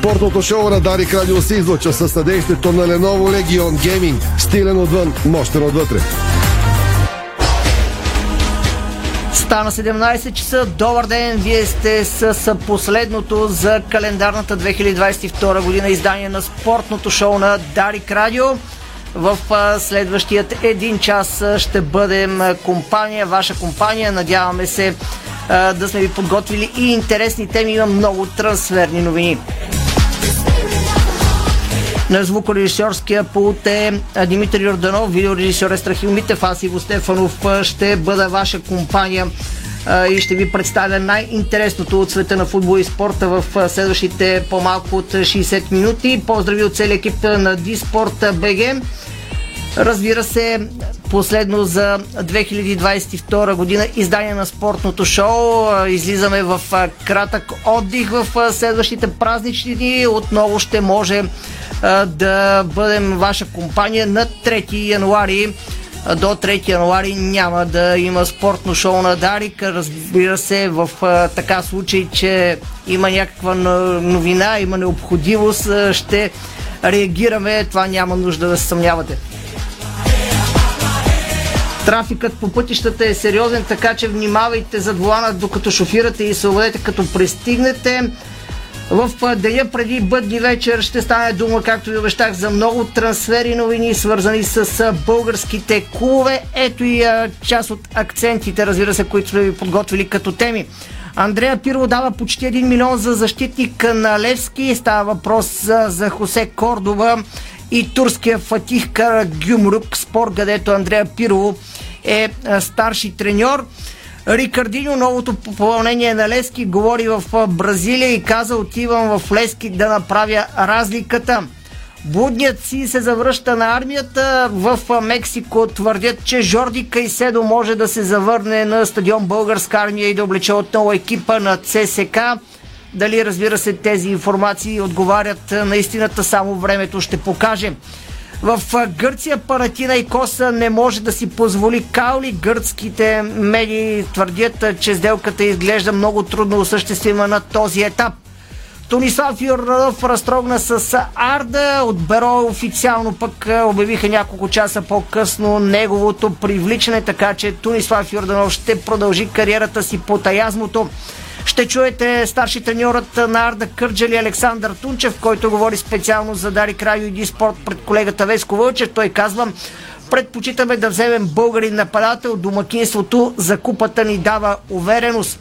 Спортното шоу на Дарик Радио се излъчва със съдействието на Lenovo Legion Gaming. Стилен отвън, мощен отвътре. Стана 17 часа. Добър ден! Вие сте с последното за календарната 2022 година издание на спортното шоу на Дарик Радио. В следващият един час ще бъдем компания, ваша компания. Надяваме се да сме ви подготвили и интересни теми. Има много трансферни новини. На звукорежисьорския пулт е Димитър Йорданов, видеорежисьор е Страхил Митев, аз Иво Стефанов ще бъда ваша компания и ще ви представя най-интересното от света на футбол и спорта в следващите по-малко от 60 минути. Поздрави от целия екип на Диспорт БГ. Разбира се, последно за 2022 година издание на спортното шоу. Излизаме в кратък отдих в следващите празнични дни. Отново ще може да бъдем ваша компания на 3 януари. До 3 януари няма да има спортно шоу на Дарик. Разбира се, в така случай, че има някаква новина, има необходимост, ще реагираме. Това няма нужда да се съмнявате. Трафикът по пътищата е сериозен, така че внимавайте зад волана докато шофирате и се уведете като пристигнете. В деня преди бъдни вечер ще стане дума, както ви обещах, за много трансфери новини, свързани с българските клубове. Ето и част от акцентите, разбира се, които сме ви подготвили като теми. Андрея Пиро дава почти 1 милион за защитник на Левски. Става въпрос за, за Хосе Кордова и турския Фатих Карагюмрук, спор, където Андрея Пиро е старши треньор. Рикардиньо, новото попълнение на Лески, говори в Бразилия и каза отивам в Лески да направя разликата. Будният си се завръща на армията. В Мексико твърдят, че Жорди Кайседо може да се завърне на стадион Българска армия и да облече отново екипа на ЦСК. Дали, разбира се, тези информации отговарят на истината, само времето ще покаже. В Гърция Паратина и Коса не може да си позволи каули. Гръцките медии твърдят, че сделката изглежда много трудно осъществима на този етап. Тонислав Юрнов разтрогна с Арда. От Беро официално пък обявиха няколко часа по-късно неговото привличане, така че Тунислав Юрданов ще продължи кариерата си по таязмото. Ще чуете старши треньорът на Арда Кърджали Александър Тунчев, който говори специално за Дари Крайо и Диспорт пред колегата Веско Вълчев. Той казва, предпочитаме да вземем българин нападател. Домакинството за купата ни дава увереност.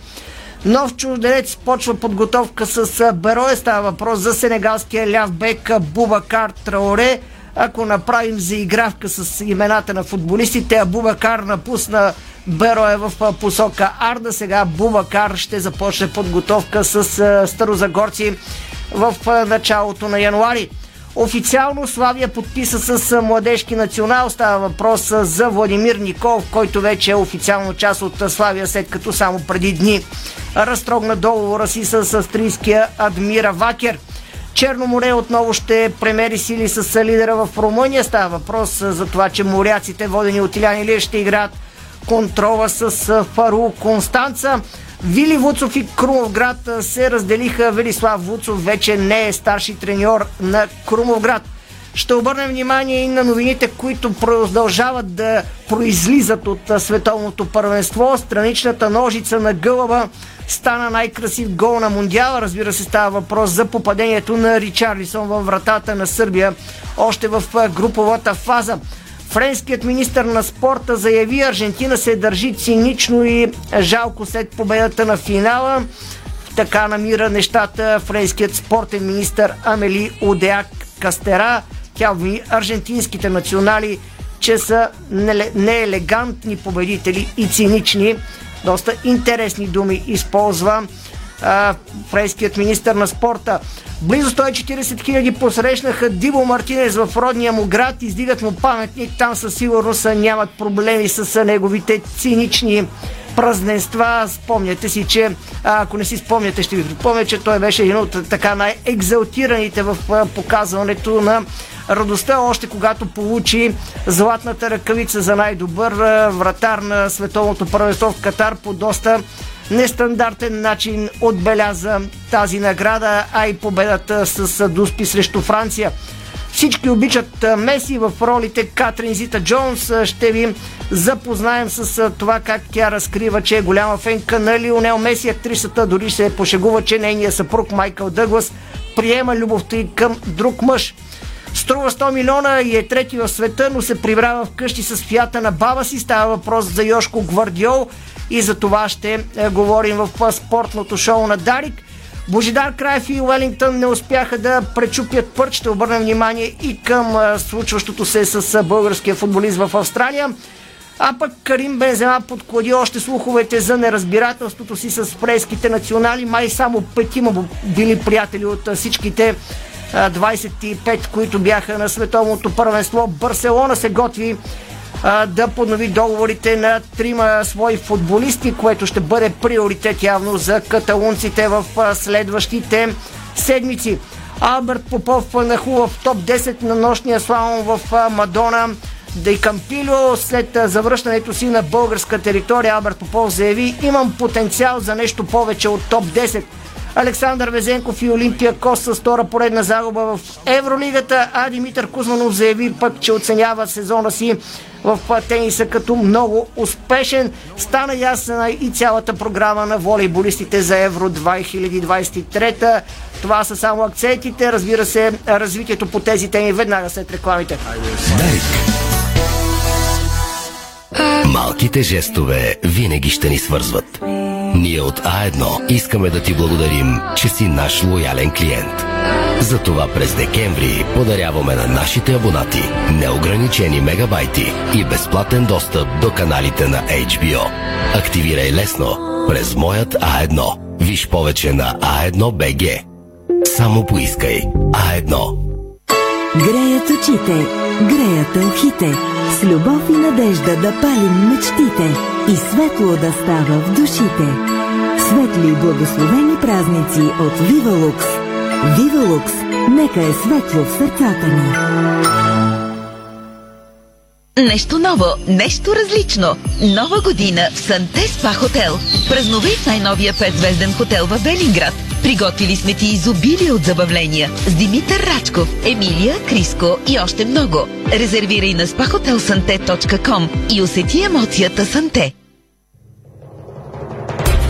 Нов чужденец почва подготовка с Берое. Става въпрос за сенегалския ляв бек Бубакар Траоре. Ако направим заигравка с имената на футболистите, Абубакар напусна Беро е в посока Арда. Сега Бубакар ще започне подготовка с старозагорци в началото на януари. Официално Славия подписа с младежки национал. Става въпрос за Владимир Николов, който вече е официално част от Славия, след като само преди дни разтрогна договора си с австрийския Адмира Вакер. Черно море отново ще премери сили с лидера в Румъния. Става въпрос за това, че моряците, водени от Илян Илия, ще играят контрола с Фару Констанца. Вили Вуцов и Крумовград се разделиха. Велислав Вуцов вече не е старши треньор на Крумовград. Ще обърнем внимание и на новините, които продължават да произлизат от световното първенство. Страничната ножица на Гълъба стана най-красив гол на Мундиала. Разбира се, става въпрос за попадението на Ричарлисон във вратата на Сърбия още в груповата фаза. Френският министр на спорта заяви, Аржентина се държи цинично и жалко след победата на финала. Така намира нещата френският спортен министр Амели Одеак Кастера. Тя обвини аржентинските национали, че са неелегантни победители и цинични. Доста интересни думи използва а, френският министр на спорта. Близо 140 хиляди посрещнаха Дибо Мартинес в родния му град, издигат му паметник, там със сигурност нямат проблеми с неговите цинични празненства. Спомняте си, че ако не си спомняте, ще ви припомня, че той беше един от така най-екзалтираните в показването на радостта, още когато получи златната ръкавица за най-добър вратар на световното първенство в Катар по доста нестандартен начин отбеляза тази награда, а и победата с Дуспи срещу Франция. Всички обичат Меси в ролите Катрин Зита Джонс. Ще ви запознаем с това как тя разкрива, че е голяма фенка на Лионел Меси. Актрисата дори се пошегува, че нейният съпруг Майкъл Дъглас приема любовта и към друг мъж. Струва 100 милиона и е трети в света, но се прибрава вкъщи с фията на баба си. Става въпрос за Йошко Гвардиол и за това ще е, говорим в спортното шоу на Дарик. Божидар Крайф и Уелингтън не успяха да пречупят пърт. Ще обърнем внимание и към случващото се с българския футболист в Австралия. А пък Карим Бензема подклади още слуховете за неразбирателството си с фрейските национали. Май само петима били приятели от всичките 25, които бяха на световното първенство. Барселона се готви да поднови договорите на трима свои футболисти, което ще бъде приоритет явно за каталунците в следващите седмици. Алберт Попов нахува в топ 10 на нощния славон в Мадона. Дей Кампило след завръщането си на българска територия Алберт Попов заяви имам потенциал за нещо повече от топ 10. Александър Везенков и Олимпия Кос с втора поредна загуба в Евролигата, а Димитър Кузманов заяви пък, че оценява сезона си в тениса като много успешен. Стана ясна и цялата програма на волейболистите за Евро 2023. Това са само акцентите. Разбира се, развитието по тези теми веднага след рекламите. Малките жестове винаги ще ни свързват. Ние от А1 искаме да ти благодарим, че си наш лоялен клиент. Затова през декември подаряваме на нашите абонати неограничени мегабайти и безплатен достъп до каналите на HBO. Активирай лесно през моят А1. Виж повече на А1 BG. Само поискай А1. Греят очите, греят ухите, с любов и надежда да палим мечтите и светло да става в душите. Светли и благословени празници от Вивалукс. Вивалукс, нека е светло в сърцата ни. Нещо ново, нещо различно. Нова година в Санте Спа Хотел. Празнувай в най-новия петзвезден хотел в Велинград. Приготвили сме ти изобилие от забавления с Димитър Рачков, Емилия, Криско и още много. Резервирай на spahotelsante.com и усети емоцията Санте.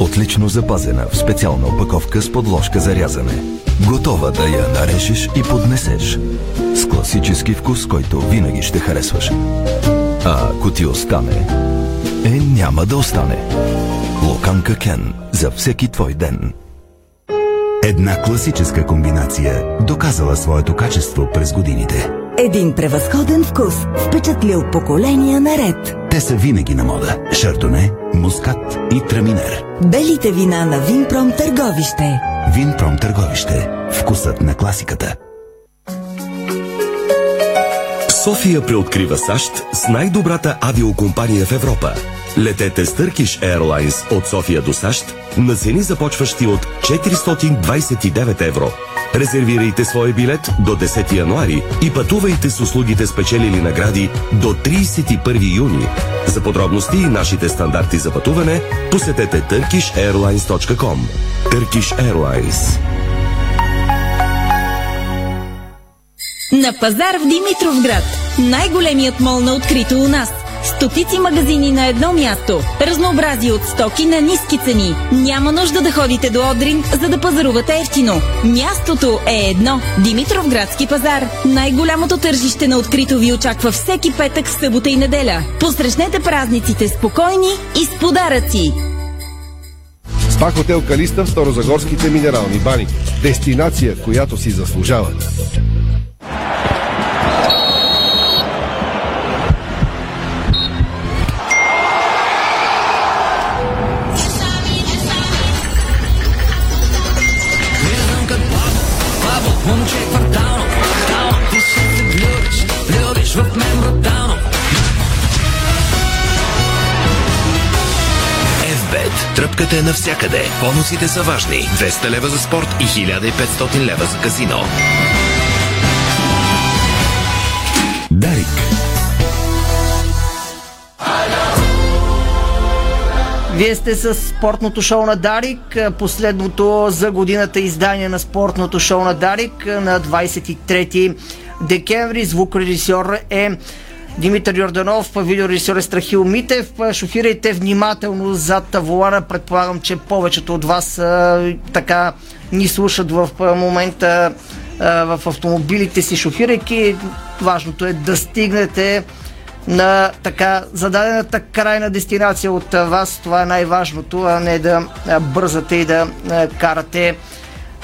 Отлично запазена в специална опаковка с подложка за рязане. Готова да я нарежеш и поднесеш. С класически вкус, който винаги ще харесваш. А ако ти остане, е няма да остане. Локанка Кен за всеки твой ден. Една класическа комбинация, доказала своето качество през годините. Един превъзходен вкус, впечатлил поколения наред. Те са винаги на мода. Шардоне, мускат и траминер. Белите вина на Винпром Търговище. Винпром Търговище. Вкусът на класиката. София преоткрива САЩ с най-добрата авиокомпания в Европа. Летете с Turkish Airlines от София до САЩ на цени започващи от 429 евро. Резервирайте своя билет до 10 януари и пътувайте с услугите спечелили награди до 31 юни. За подробности и нашите стандарти за пътуване посетете turkishairlines.com. Turkish Airlines. На пазар в Димитровград. Най-големият мол на открито у нас. Стотици магазини на едно място. Разнообразие от стоки на ниски цени. Няма нужда да ходите до Одрин, за да пазарувате ефтино. Мястото е едно. Димитровградски пазар. Най-голямото тържище на открито ви очаква всеки петък, събота и неделя. Посрещнете празниците спокойни и с подаръци. Спа хотел Калиста в Старозагорските минерални бани. Дестинация, която си заслужава. Тръпката е навсякъде. Бонусите са важни. 200 лева за спорт и 1500 лева за казино. Дарик. Вие сте с спортното шоу на Дарик, последното за годината издание на спортното шоу на Дарик на 23 декември. Звукорежисьор е Димитър Йорданов, видеорежисьор е Страхил Митев. Шофирайте внимателно зад волана. Предполагам, че повечето от вас а, така ни слушат в момента а, в автомобилите си шофирайки. Важното е да стигнете на така зададената крайна дестинация от вас. Това е най-важното, а не да бързате и да карате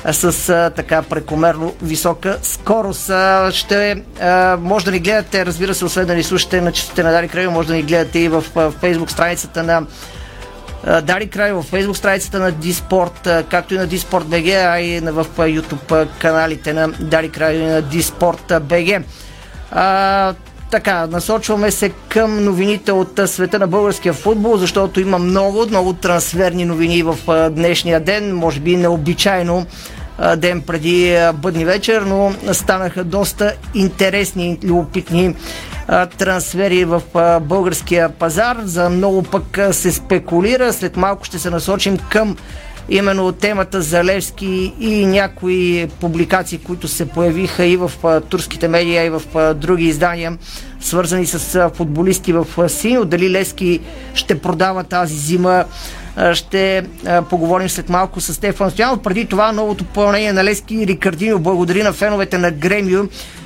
с а, така прекомерно висока скорост. А, ще а, може да ни гледате, разбира се, освен да ни слушате на частоте на Дари Крайо, може да ни гледате и в, в фейсбук страницата на Дари Край в фейсбук страницата на Диспорт, както и на Диспорт БГ, а и в YouTube каналите на Дари Край и на Диспорт БГ. Така, насочваме се към новините от света на българския футбол, защото има много, много трансферни новини в днешния ден. Може би необичайно ден преди бъдни вечер, но станаха доста интересни и любопитни трансфери в българския пазар. За много пък се спекулира. След малко ще се насочим към именно темата за Левски и някои публикации, които се появиха и в турските медии, и в други издания, свързани с футболисти в Синьо. Дали Левски ще продава тази зима ще поговорим след малко с Стефан Стоянов. Преди това новото пълнение на Лески Рикардино благодари на феновете на Гремио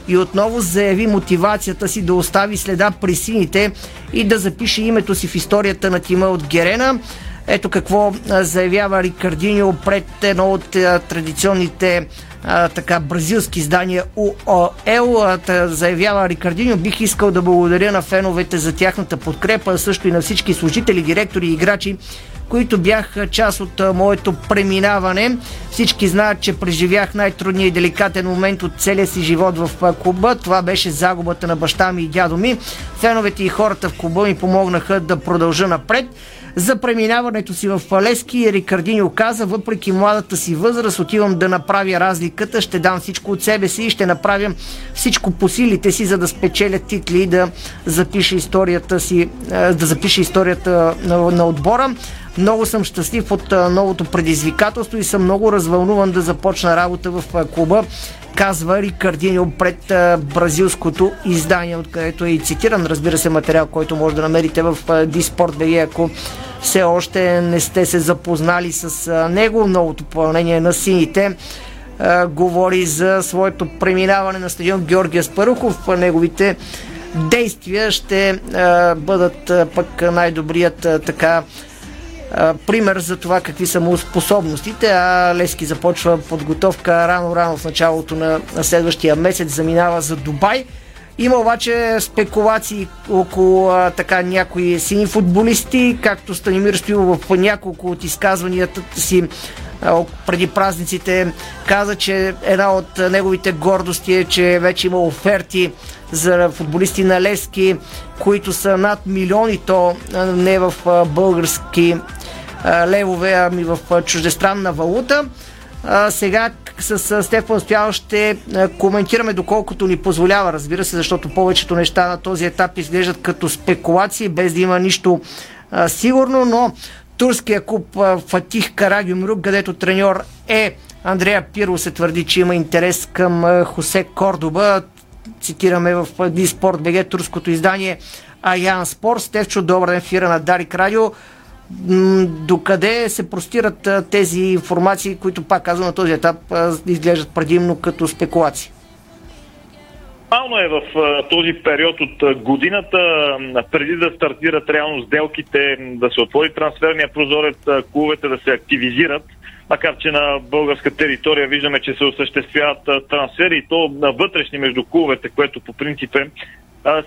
и отново заяви мотивацията си да остави следа при сините и да запише името си в историята на тима от Герена. Ето какво заявява Рикардиньо пред едно от традиционните а, така бразилски издания УОЛ. Заявява Рикардиньо, бих искал да благодаря на феновете за тяхната подкрепа, също и на всички служители, директори и играчи, които бяха част от моето преминаване. Всички знаят, че преживях най-трудния и деликатен момент от целия си живот в клуба. Това беше загубата на баща ми и дядо ми. Феновете и хората в клуба ми помогнаха да продължа напред. За преминаването си в Палески Рикардиньо каза, въпреки младата си възраст, отивам да направя разликата, ще дам всичко от себе си и ще направя всичко по силите си, за да спечеля титли и да запише историята си, да запише историята на, на отбора. Много съм щастлив от новото предизвикателство и съм много развълнуван да започна работа в клуба казва Рикардиньо пред бразилското издание, откъдето е и цитиран, разбира се, материал, който може да намерите в Диспорт БГ, ако все още не сте се запознали с него. Новото попълнение на сините говори за своето преминаване на стадион Георгия Спарухов. Неговите действия ще бъдат пък най-добрият така пример за това какви са му способностите, а Лески започва подготовка рано-рано в началото на, на следващия месец, заминава за Дубай. Има обаче спекулации около а, така някои сини футболисти, както Станимир Стоилов в няколко от изказванията си преди празниците каза, че една от неговите гордости е, че вече има оферти за футболисти на Лески, които са над милиони, то не в български левове, ами в чуждестранна валута. Сега с Стефан Стоял ще коментираме доколкото ни позволява, разбира се, защото повечето неща на този етап изглеждат като спекулации, без да има нищо сигурно, но турския клуб Фатих Карагюмрук, където треньор е Андрея Пиро, се твърди, че има интерес към Хосе Кордоба. Цитираме в Диспорт БГ турското издание Аян Спорт. Стевчо, добър ден, фира на Дарик Радио докъде се простират тези информации, които пак казвам на този етап изглеждат предимно като спекулации? Нормално е в този период от годината, преди да стартират реално сделките, да се отвори трансферния прозорец, клубовете да се активизират, макар че на българска територия виждаме, че се осъществяват трансфери и то на вътрешни между клубовете, което по принцип е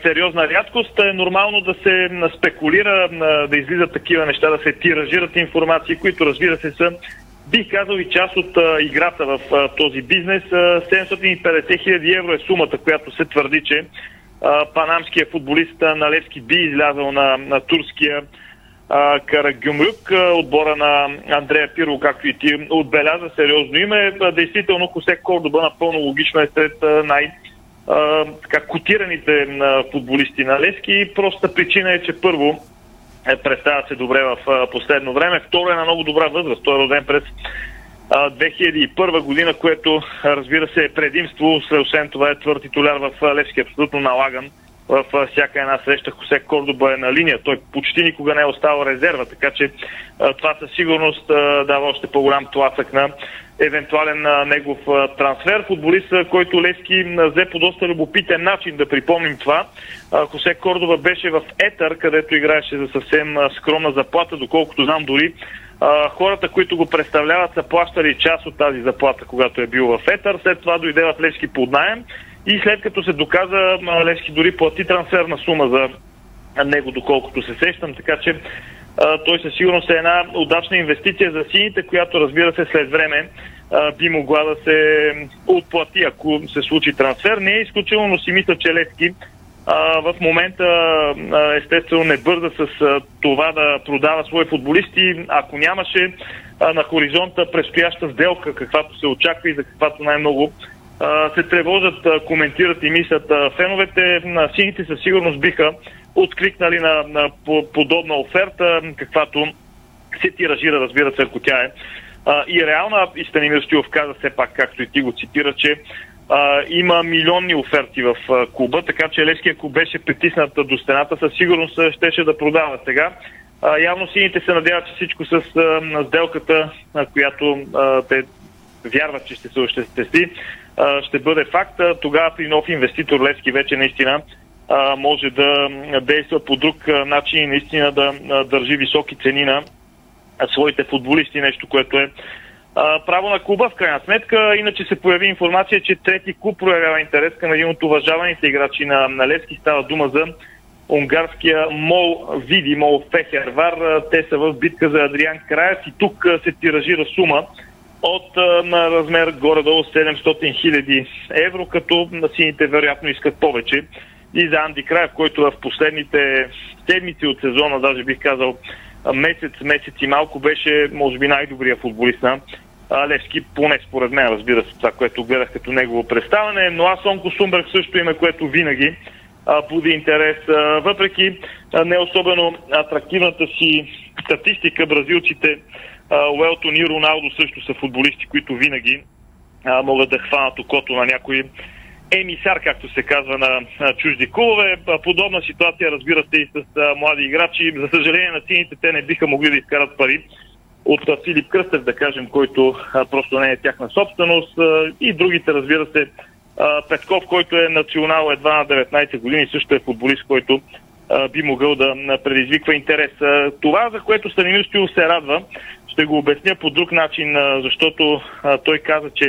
сериозна рядкост. Е нормално да се спекулира, да излизат такива неща, да се тиражират информации, които разбира се са Бих казал и част от играта в този бизнес. А, 750 хиляди евро е сумата, която се твърди, че панамския футболист на Левски би излязъл на, на турския а, Карагюмрюк, отбора на Андрея Пиро, както и ти отбеляза сериозно име. Действително Хосе Кордоба напълно логично е сред най- така, котираните а, футболисти на Лески. Простата причина е, че първо е, представя се добре в а, последно време. Второ е на много добра възраст. Той е роден през а, 2001 година, което разбира се е предимство. Освен това е твърд титуляр в Левски, абсолютно налаган в всяка една среща. Хосе Кордоба е на линия. Той почти никога не е оставал резерва, така че това със сигурност дава още по-голям тласък на евентуален негов трансфер. Футболист, който Левски взе по доста любопитен начин, да припомним това. Хосе Кордова беше в Етър, където играеше за съвсем скромна заплата, доколкото знам дори хората, които го представляват, са плащали част от тази заплата, когато е бил в Етър. След това дойде в Левски под найем и след като се доказа, Левски дори плати трансферна сума за него, доколкото се сещам, така че а, той със сигурност е една удачна инвестиция за сините, която разбира се след време а, би могла да се отплати, ако се случи трансфер. Не е изключено, но си мисля, че Левски в момента а, естествено не бърза с а, това да продава свои футболисти. Ако нямаше а, на хоризонта предстояща сделка, каквато се очаква и за каквато най-много се тревожат, коментират и мислят феновете, на сините със сигурност биха откликнали на, на по- подобна оферта, каквато се тиражира, разбира се, ако тя е и реална. И Станимир Стилов каза все пак, както и ти го цитира, че има милионни оферти в а, клуба, така че Левски, ако беше притиснат до стената, със сигурност щеше да продава сега. Явно сините се надяват, че всичко с сделката, която те вярват, че ще се осъществи, ще бъде факт. Тогава при нов инвеститор Левски вече наистина може да действа по друг начин и наистина да държи високи цени на своите футболисти, нещо, което е право на клуба в крайна сметка. Иначе се появи информация, че трети клуб проявява интерес към един от уважаваните играчи на, на Левски. Става дума за унгарския Мол Види, Мол Фехервар. Те са в битка за Адриан Краев и тук се тиражира сума от на размер горе-долу 700 хиляди евро, като на сините вероятно искат повече. И за Анди Краев, който в последните седмици от сезона, даже бих казал месец, месец и малко беше, може би, най-добрия футболист на Левски, поне според мен, разбира се, това, което гледах като негово представяне. Но аз Онко Сумберг също име, което винаги буди интерес. Въпреки не особено атрактивната си статистика, бразилците Уелтон и Роналдо също са футболисти, които винаги а, могат да хванат окото на някой емисар, както се казва на, на чужди клубове. Подобна ситуация, разбира се, и с а, млади играчи. За съжаление на сините те не биха могли да изкарат пари от а, Филип Кръстев, да кажем, който а, просто не е тяхна собственост. А, и другите, разбира се, а, Петков, който е национал едва на 19 години, също е футболист, който би могъл да предизвиква интерес. Това, за което Станимир Стоилов се радва, ще го обясня по друг начин, защото той каза, че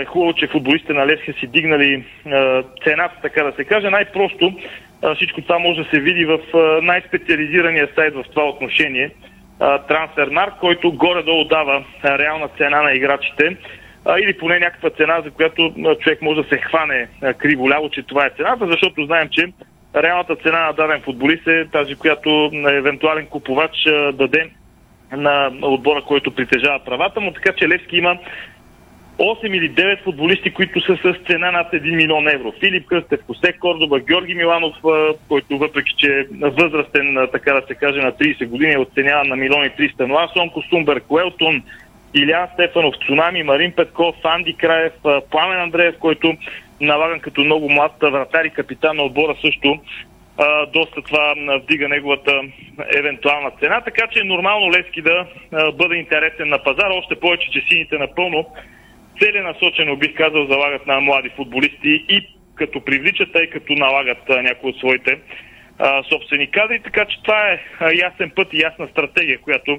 е хубаво, че футболистите на Левски си дигнали цената, така да се каже. Най-просто всичко това може да се види в най-специализирания сайт в това отношение, Трансфермарк, който горе-долу дава реална цена на играчите или поне някаква цена, за която човек може да се хване криво-ляво, че това е цената, защото знаем, че реалната цена на даден футболист е тази, която евентуален купувач даде на отбора, който притежава правата му, така че Левски има 8 или 9 футболисти, които са с цена над 1 милион евро. Филип Кръстев, Косе Кордоба, Георги Миланов, който въпреки, че е възрастен, така да се каже, на 30 години, е оценяван на милион и 300. Но аз Сонко Илян Стефанов, Цунами, Марин Петков, Анди Краев, Пламен Андреев, който налаган като много млад вратар и капитан на отбора също доста това вдига неговата евентуална цена, така че е нормално Левски да бъде интересен на пазара, още повече, че сините напълно целенасочено, бих казал, залагат на млади футболисти и като привличат, тъй като налагат някои от своите собствени кадри, така че това е ясен път и ясна стратегия, която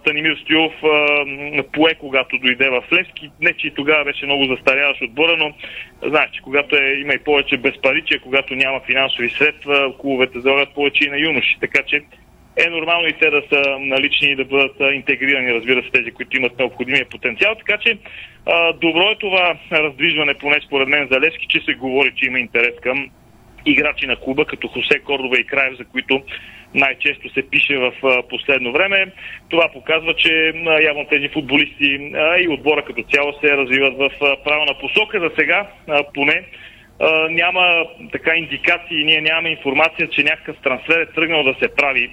Станимир м, пое, когато дойде в Левски. Не, че и тогава беше много застаряващ отбора, но знаеш, че когато е, има и повече безпаричие, когато няма финансови средства, клубовете залагат повече и на юноши. Така че е нормално и те да са налични и да бъдат интегрирани, разбира се, тези, които имат необходимия потенциал. Така че а, добро е това раздвижване, поне според мен за Левски, че се говори, че има интерес към играчи на клуба, като Хосе Кордова и Краев, за които най-често се пише в последно време. Това показва, че явно тези футболисти и отбора като цяло се развиват в правилна посока. За сега поне няма така индикации, ние нямаме информация, че някакъв трансфер е тръгнал да се прави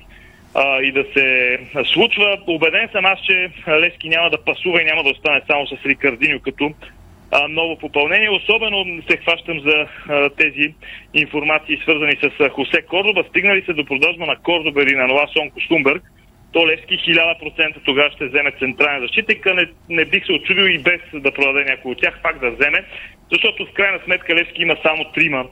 а, и да се случва. Обеден съм аз, че Лески няма да пасува и няма да остане само с Рикардиньо като а, ново попълнение. Особено се хващам за а, тези информации, свързани с а, Хосе Кордоба. Стигнали се до продажба на Кордоба или на Нова Сонко Штумбърг, то Левски 1000% тогава ще вземе централен защитник. Не, не бих се очудил и без да продаде някой от тях, пак да вземе, защото в крайна сметка Левски има само трима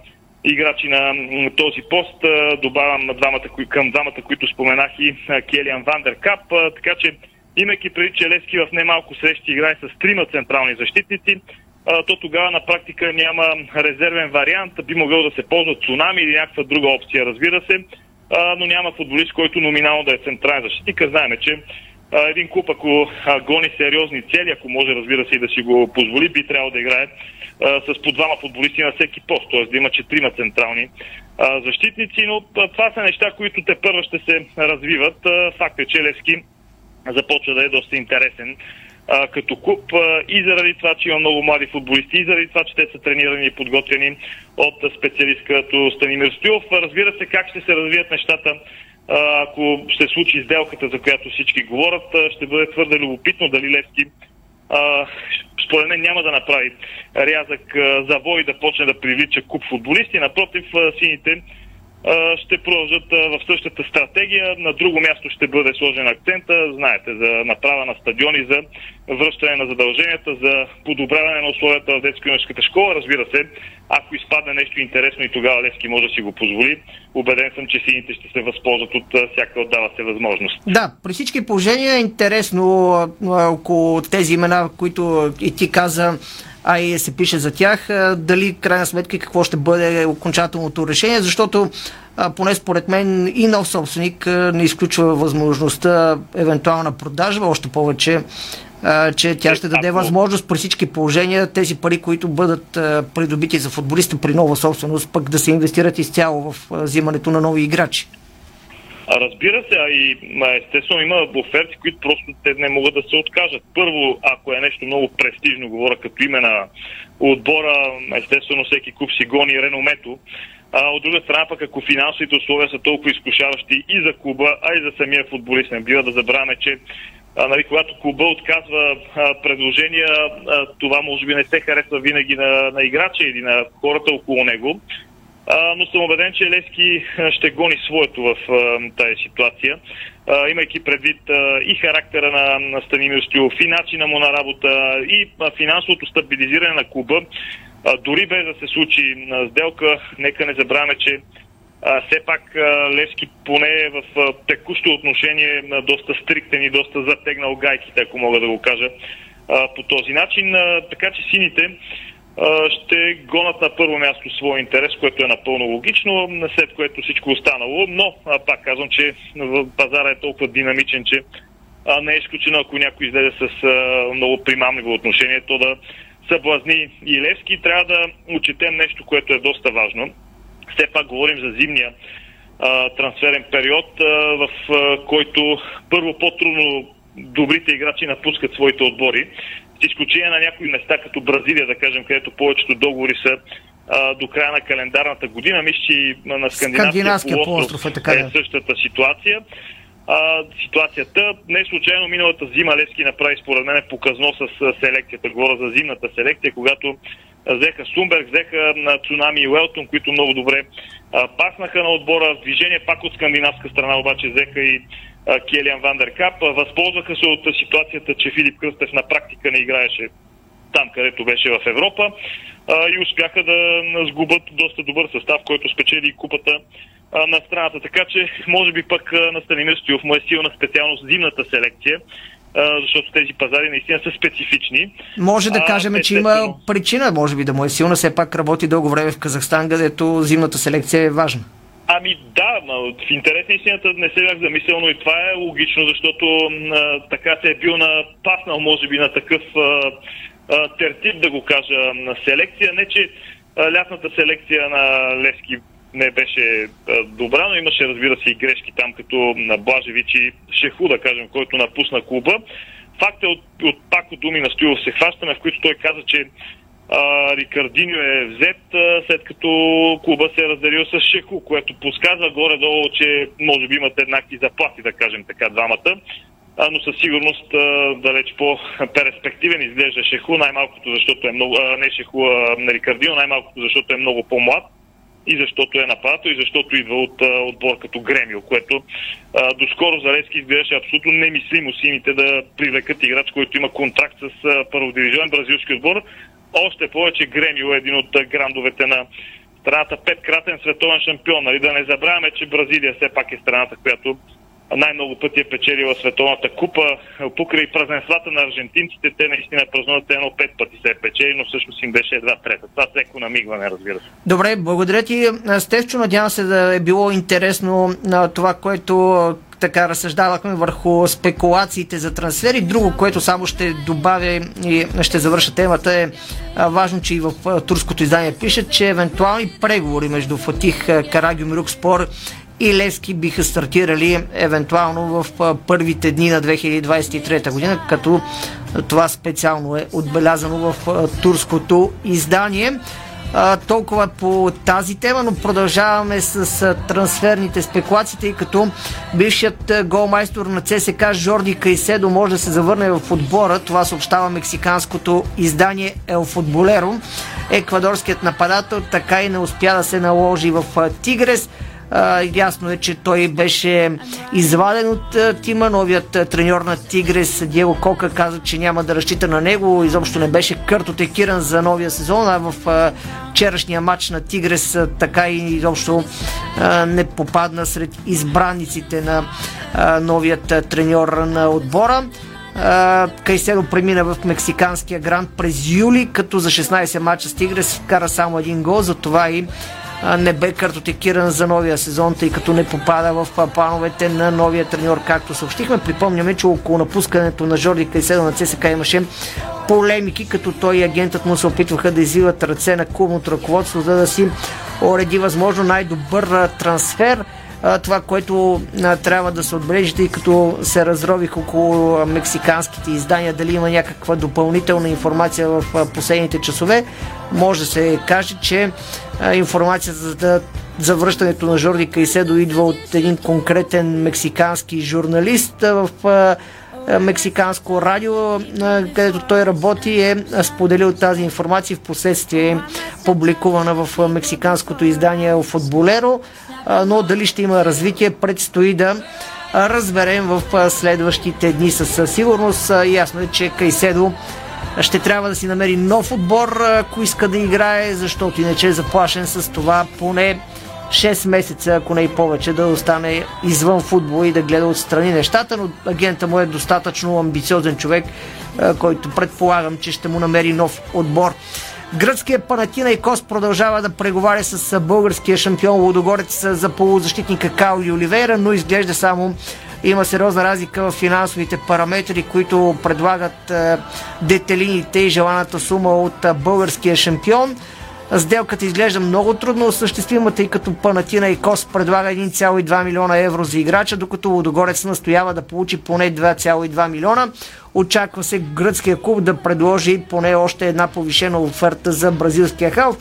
играчи на този пост. Добавям двамата, към двамата, които споменах и Келиан Вандеркап. Така че, имайки преди, че Левски в немалко срещи играе с трима централни защитници, то тогава на практика няма резервен вариант. Би могъл да се ползва цунами или някаква друга опция, разбира се, но няма футболист, който номинално да е централен защитник. Знаеме, че един клуб, ако гони сериозни цели, ако може, разбира се, и да си го позволи, би трябвало да играе с по двама футболисти на всеки пост, т.е. да има четирима централни защитници, но това са неща, които те първо ще се развиват. Факт е, че Левски започва да е доста интересен а, като клуб а, и заради това, че има много млади футболисти, и заради това, че те са тренирани и подготвени от специалист като Станимир Стоилов. Разбира се, как ще се развият нещата ако ще случи сделката, за която всички говорят, ще бъде твърде любопитно дали Левски според мен няма да направи рязък завой да почне да привлича куп футболисти. Напротив, сините ще продължат в същата стратегия. На друго място ще бъде сложен акцента, знаете, за направа на стадиони, за връщане на задълженията, за подобряване на условията в детско-юношеската школа. Разбира се, ако изпадне нещо интересно и тогава Левски може да си го позволи, убеден съм, че сините ще се възползват от всяка отдава се възможност. Да, при всички положения е интересно около тези имена, които и ти каза, а и се пише за тях, дали крайна сметка какво ще бъде окончателното решение, защото поне според мен и нов собственик не изключва възможността евентуална продажба, още повече че тя ще даде възможност при всички положения тези пари, които бъдат придобити за футболиста при нова собственост, пък да се инвестират изцяло в взимането на нови играчи. Разбира се, а и естествено има оферти, които просто те не могат да се откажат. Първо, ако е нещо много престижно, говоря като име на отбора, естествено всеки куп си гони реномето. А от друга страна пък, ако финансовите условия са толкова изкушаващи и за клуба, а и за самия футболист, не бива да забравяме, че а, нали, когато клуба отказва а, предложения, а, това може би не се харесва винаги на, на играча или на хората около него но съм убеден, че Лески ще гони своето в тази ситуация, имайки предвид и характера на, на Станимир Стюлов, и начина му на работа, и финансовото стабилизиране на клуба. Дори без да се случи сделка, нека не забравяме, че все пак Левски поне е в текущо отношение доста стриктен и доста затегнал гайките, ако мога да го кажа по този начин. Така че сините ще гонат на първо място своя интерес, което е напълно логично, след което всичко останало. Но, пак казвам, че пазара е толкова динамичен, че не е изключено, ако някой излезе с много примамливо отношение, то да съблазни и Левски. Трябва да учетем нещо, което е доста важно. Все пак говорим за зимния трансферен период, в който първо по-трудно добрите играчи напускат своите отбори изключение на някои места, като Бразилия, да кажем, където повечето договори са а, до края на календарната година. Мисля, че на Скандинавския полуостров е, така, е същата ситуация. А, ситуацията. Не случайно миналата зима Левски направи според мен показно с селекцията. Говоря за зимната селекция, когато взеха Сумберг, взеха на Цунами и Уелтон, които много добре а, паснаха на отбора. Движение пак от скандинавска страна обаче взеха и Келиан Вандеркап. Възползваха се от ситуацията, че Филип Кръстев на практика не играеше там, където беше в Европа и успяха да сгубят доста добър състав, който спечели купата на страната. Така че, може би пък на Станимир Стоилов му е силна специалност зимната селекция, защото тези пазари наистина са специфични. Може да кажем, а, че има причина, може би да му е силна, все пак работи дълго време в Казахстан, където зимната селекция е важна. Ами да, в интерес на истината не се бях замислил, но и това е логично, защото а, така се е бил напаснал, може би, на такъв а, а, тертип, да го кажа, на селекция. Не, че а, лятната селекция на Левски не беше добра, но имаше, разбира се, и грешки там, като на Блажевич и Шеху, да кажем, който напусна клуба. Факт е от, от Пако думи на Стоилов се хващаме, в които той каза, че а, Рикардиньо е взет а, след като клуба се е разделил с Шеху, което подсказва горе-долу, че може би имат еднакви заплати, да кажем така, двамата. А, но със сигурност а, далеч по-перспективен изглежда Шеху, най-малкото защото е много, а, не Шеху, а, Рикардино, най-малкото защото е много по-млад и защото е нападател, и защото идва от а, отбор като Гремио, което а, доскоро за Левски изглеждаше абсолютно немислимо сините да привлекат играч, който има контракт с първодивизионен бразилски отбор. Още повече Гремио е един от грандовете на страната, петкратен световен шампион. Нали? Да не забравяме, че Бразилия все пак е страната, която най-много пъти е печелила световната купа. Покрай празненствата на аржентинците, те наистина празнуват едно пет пъти се е печели, но всъщност им беше едва трета. Това всеко намигване, разбира се. Добре, благодаря ти. Стевчо, надявам се да е било интересно на това, което така разсъждавахме върху спекулациите за трансфери. Друго, което само ще добавя и ще завърша темата е важно, че и в турското издание пише, че евентуални преговори между Фатих Карагюм Рукспор и Левски биха стартирали евентуално в първите дни на 2023 година, като това специално е отбелязано в турското издание. Толкова по тази тема, но продължаваме с, трансферните спекулации, тъй като бившият голмайстор на ЦСК Жорди Кайседо може да се завърне в отбора. Това съобщава мексиканското издание Ел Футболеро. Еквадорският нападател така и не успя да се наложи в Тигрес. Ясно е, че той беше изваден от тима. Новият а, треньор на Тигрес, Диего Кока, каза, че няма да разчита на него. Изобщо не беше картотекиран за новия сезон, а в вчерашния матч на Тигрес така и изобщо не попадна сред избранниците на новият треньор на отбора. Кайседо премина в мексиканския гранд през юли, като за 16 мача с Тигрес вкара само един гол, затова и не бе картотекиран за новия сезон, тъй като не попада в плановете на новия треньор, както съобщихме. Припомняме, че около напускането на Жорди Кайседо на ЦСК имаше полемики, като той и агентът му се опитваха да извиват ръце на клубното ръководство, за да си уреди възможно най-добър трансфер това, което а, трябва да се отбележи, тъй като се разрових около мексиканските издания, дали има някаква допълнителна информация в а, последните часове, може да се каже, че а, информацията за за връщането на Жорди Кайседо идва от един конкретен мексикански журналист в мексиканско радио, където той работи, е споделил тази информация в последствие е публикувана в мексиканското издание Футболеро но дали ще има развитие, предстои да разберем в следващите дни със сигурност. Ясно е, че Кайседо ще трябва да си намери нов отбор, ако иска да играе, защото иначе е заплашен с това поне 6 месеца, ако не и повече, да остане извън футбол и да гледа отстрани нещата, но агента му е достатъчно амбициозен човек, който предполагам, че ще му намери нов отбор. Гръцкият Панатина и Кос продължава да преговаря с българския шампион Лудогорец за полузащитника Каули Оливейра, но изглежда само има сериозна разлика в финансовите параметри, които предлагат детелините и желаната сума от българския шампион. Сделката изглежда много трудно осъществима, тъй като Панатина и Кос предлага 1,2 милиона евро за играча, докато Лудогорец настоява да получи поне 2,2 милиона. Очаква се гръцкия клуб да предложи поне още една повишена оферта за бразилския халф.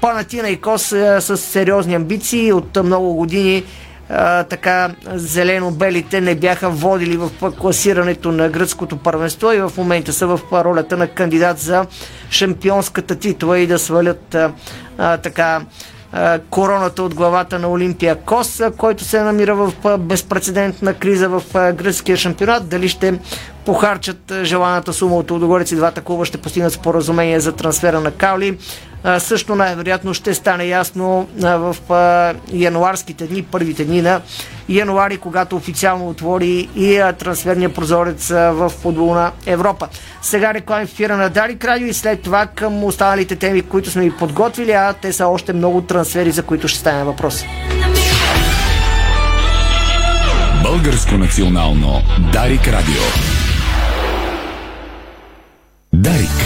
Панатина и Кос са с сериозни амбиции от много години а, така зелено-белите не бяха водили в класирането на гръцкото първенство и в момента са в ролята на кандидат за шампионската титла и да свалят а, а, така короната от главата на Олимпия Кос, който се намира в безпредседентна криза в гръцкия шампионат. Дали ще похарчат желаната сума от Лудогорец и двата клуба ще постигнат споразумение за трансфера на Каули. Също най-вероятно ще стане ясно в януарските дни, първите дни на януари, когато официално отвори и трансферния прозорец в футболна Европа. Сега реклами в ефира на Дарик Радио и след това към останалите теми, които сме ви подготвили, а те са още много трансфери, за които ще стане въпрос. Българско национално Дарик Радио. Дарик.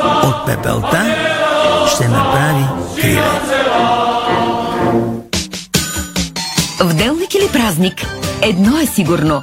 От пепелта ще направи криле. В делник или празник, едно е сигурно.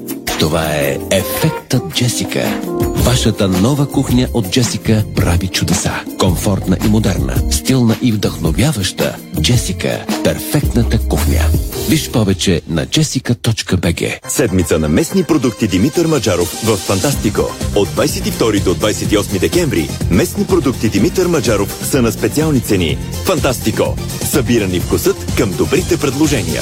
Това е Ефектът Джесика. Вашата нова кухня от Джесика прави чудеса. Комфортна и модерна, стилна и вдъхновяваща. Джесика – перфектната кухня. Виж повече на jessica.bg Седмица на местни продукти Димитър Маджаров в Фантастико. От 22 до 28 декември местни продукти Димитър Маджаров са на специални цени. Фантастико. Събирани вкусът към добрите предложения.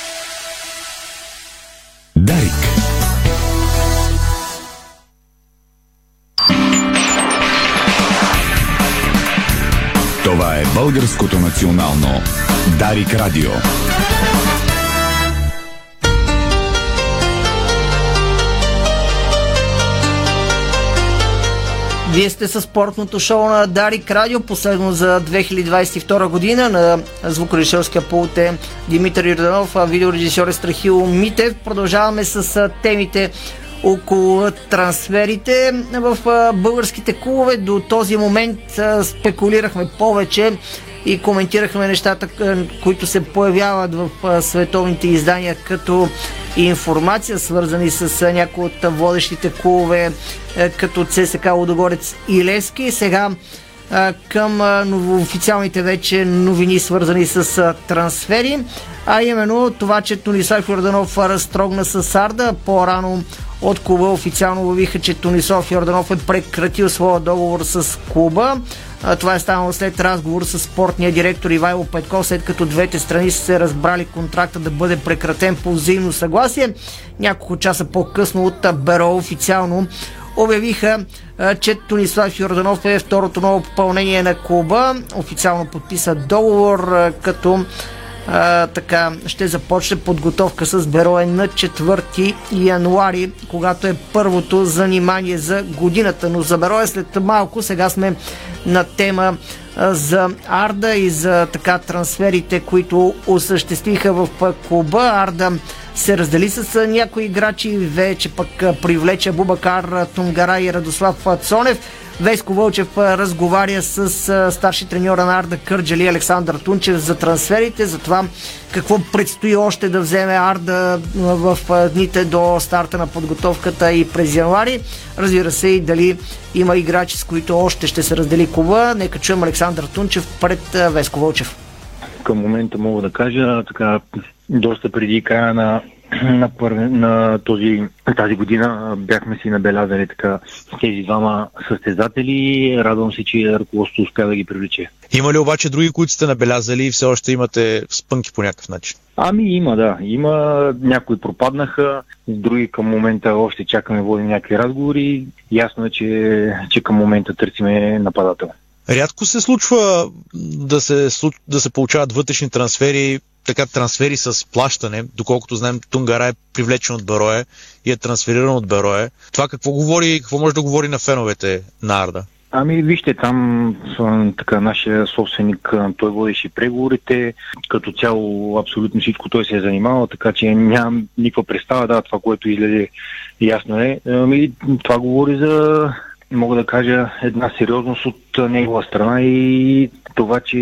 Дарик. Това е българското национално Дарик Радио. Вие сте с спортното шоу на Дарик Радио, последно за 2022 година. На звукорежисерския пулт е Димитър Ирданов, а видеорежисьор е Страхил Митев. Продължаваме с темите около трансферите в българските клубове. До този момент спекулирахме повече и коментирахме нещата, които се появяват в световните издания като информация, свързани с някои от водещите клубове, като ЦСК Лодогорец и Левски. Сега към новоофициалните вече новини, свързани с трансфери, а именно това, че Тунисов Йорданов разтрогна с Арда. По-рано от клуба официално обявиха, че Тунисов Йорданов е прекратил своя договор с клуба. Това е станало след разговор с спортния директор Ивайло Петков, след като двете страни са се разбрали контракта да бъде прекратен по взаимно съгласие. Няколко часа по-късно от Беро официално обявиха, че Тунислав Йорданов е второто ново попълнение на клуба. Официално подписа договор, като а, така ще започне подготовка с Берое на 4 януари, когато е първото занимание за годината. Но за Берое след малко сега сме на тема за Арда и за така трансферите, които осъществиха в клуба. Арда се раздели с някои играчи, вече пък привлече Бубакар Тунгара и Радослав Цонев. Веско Вълчев разговаря с старши треньора на Арда Кърджали Александър Тунчев за трансферите, за това какво предстои още да вземе Арда в дните до старта на подготовката и през януари. Разбира се и дали има играчи, с които още ще се раздели клуба. Нека чуем Александър Тунчев пред Веско Вълчев. Към момента мога да кажа така доста преди края на на, първи, на този, тази година бяхме си набелязали така тези двама състезатели. Радвам се, че ръководството успя да ги привлече. Има ли обаче други, които сте набелязали и все още имате спънки по някакъв начин? Ами има, да. Има. Някои пропаднаха, други към момента още чакаме, водим някакви разговори. Ясно е, че, че към момента търсиме нападател. Рядко се случва да се, да се получават вътрешни трансфери така трансфери с плащане, доколкото знаем Тунгара е привлечен от Барое и е трансфериран от Барое. Това какво говори, какво може да говори на феновете на Арда? Ами вижте, там така нашия собственик, той водеше преговорите, като цяло абсолютно всичко той се е занимавал, така че нямам никаква представа, да, това, което излезе ясно е. Ами, това говори за, мога да кажа, една сериозност от негова страна и това, че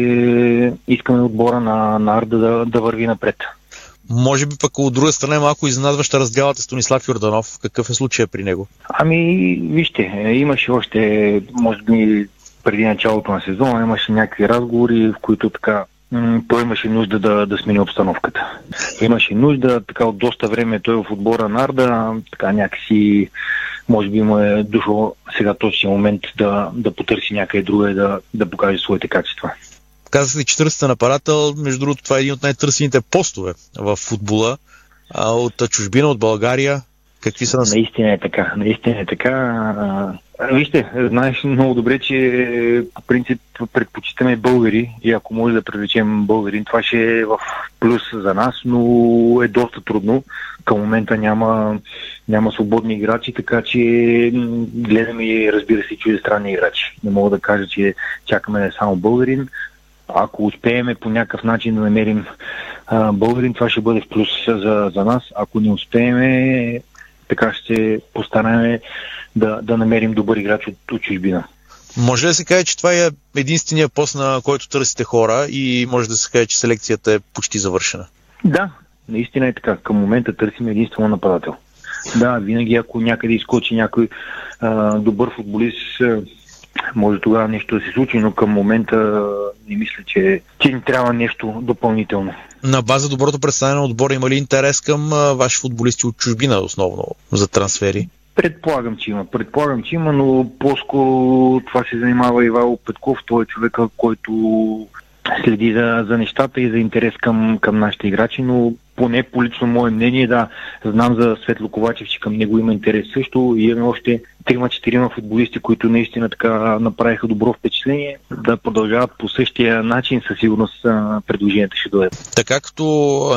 искаме отбора на, на Арда да, да върви напред. Може би пък от друга страна е малко изненадваща разделата Станислав Йорданов. Какъв е случая при него? Ами, вижте, имаше още, може би, преди началото на сезона, имаше някакви разговори, в които така той имаше нужда да, да смени обстановката. Имаше нужда, така от доста време той в отбора на Арда, така някакси, може би му е дошло сега точния момент да, да потърси някъде друга и да, да покаже своите качества. Казах ли 40 нападател, между другото това е един от най-търсените постове в футбола. А, от чужбина, от България, какви са нас? Наистина е така, наистина е така. Вижте, знаеш много добре, че по принцип предпочитаме българи и ако може да привлечем българин, това ще е в плюс за нас, но е доста трудно. Към момента няма, няма свободни играчи, така че гледаме и разбира се чуждестранни играчи. Не мога да кажа, че чакаме само българин. Ако успееме по някакъв начин да намерим а, българин, това ще бъде в плюс за, за нас. Ако не успееме, така ще постараем да, да намерим добър играч от, от чужбина. Може да се каже, че това е единствения пост, на който търсите хора и може да се каже, че селекцията е почти завършена? Да, наистина е така. Към момента търсим единствено нападател. Да, винаги ако някъде изкочи някой а, добър футболист, може тогава нещо да се случи, но към момента не мисля, че, че ни трябва нещо допълнително. На база доброто представяне на отбора има ли интерес към а, ваши футболисти от чужбина основно за трансфери? Предполагам, че има. Предполагам, че има, но по-скоро това се занимава Ивайло Петков. Той е човека, който следи за, за нещата и за интерес към, към нашите играчи, но поне по лично мое мнение, да, знам за Светло Ковачев, че към него има интерес също и имаме още трима-четирима футболисти, които наистина така направиха добро впечатление, да продължават по същия начин, със сигурност предложенията ще дойдат. Така като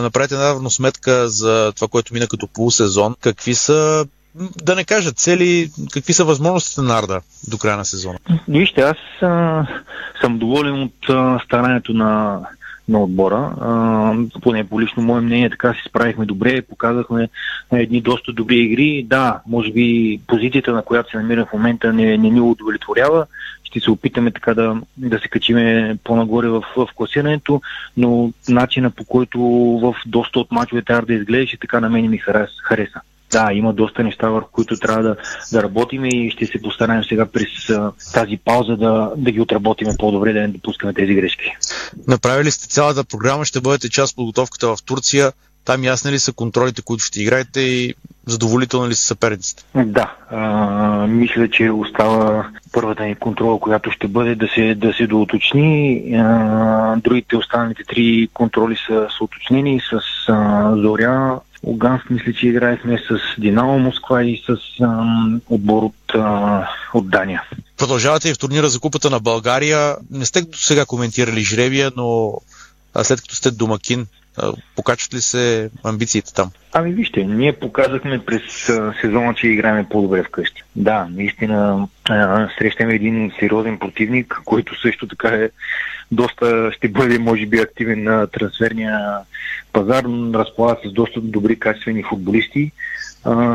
направите една сметка за това, което мина като полусезон, какви са да не кажа цели, какви са възможностите на Арда до края на сезона? Вижте, аз а, съм доволен от а, старането на, на отбора. А, поне по лично мое мнение, така се справихме добре, показахме едни доста добри игри. Да, може би позицията, на която се намираме в момента, не, не ни удовлетворява. Ще се опитаме така да, да се качиме по-нагоре в, в класирането, но начина по който в доста от мачовете Арда изглеждаше, така на мен ми хареса да, има доста неща, върху които трябва да, да работим и ще се постараем сега през а, тази пауза да, да ги отработим по-добре, да не допускаме тези грешки. Направили сте цялата програма, ще бъдете част от подготовката в Турция. Там ясни ли са контролите, които ще играете и задоволителни ли са съперниците? Да, а, мисля, че остава първата ни контрола, която ще бъде да се, да се доуточни. А, другите останалите три контроли са, са уточнени с а, Зоря, Луганск мисля, че играехме с Динамо Москва и с ам, отбор от, а, от Дания. Продължавате и в турнира за купата на България. Не сте до сега коментирали жребия, но след като сте домакин, покачват ли се амбициите там? Ами вижте, ние показахме през сезона, че играем по-добре вкъщи. Да, наистина срещаме един сериозен противник, който също така е доста, ще бъде може би активен на трансферния пазар, разполага с доста добри качествени футболисти.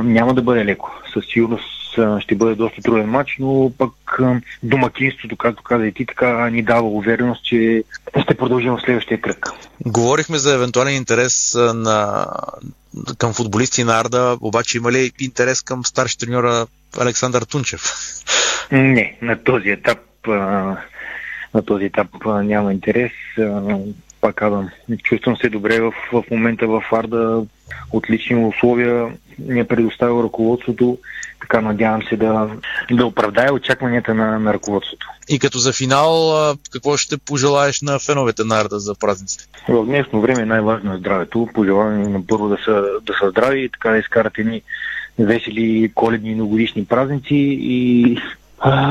Няма да бъде леко. Със сигурност ще бъде доста труден матч, но пък домакинството, както каза и ти, така ни дава увереност, че ще продължим в следващия кръг. Говорихме за евентуален интерес на, към футболисти на Арда, обаче има ли интерес към старши треньора Александър Тунчев? Не, на този етап на този етап няма интерес пак казвам, чувствам се добре в, в момента в Арда, отлични условия ми е предоставил ръководството, така надявам се да, да оправдая очакванията на, на ръководството. И като за финал, какво ще пожелаеш на феновете на Арда за празниците? В днешно време най-важно е здравето. Пожелавам на първо да са, да са здрави и така да изкарате ни весели коледни и новогодишни празници и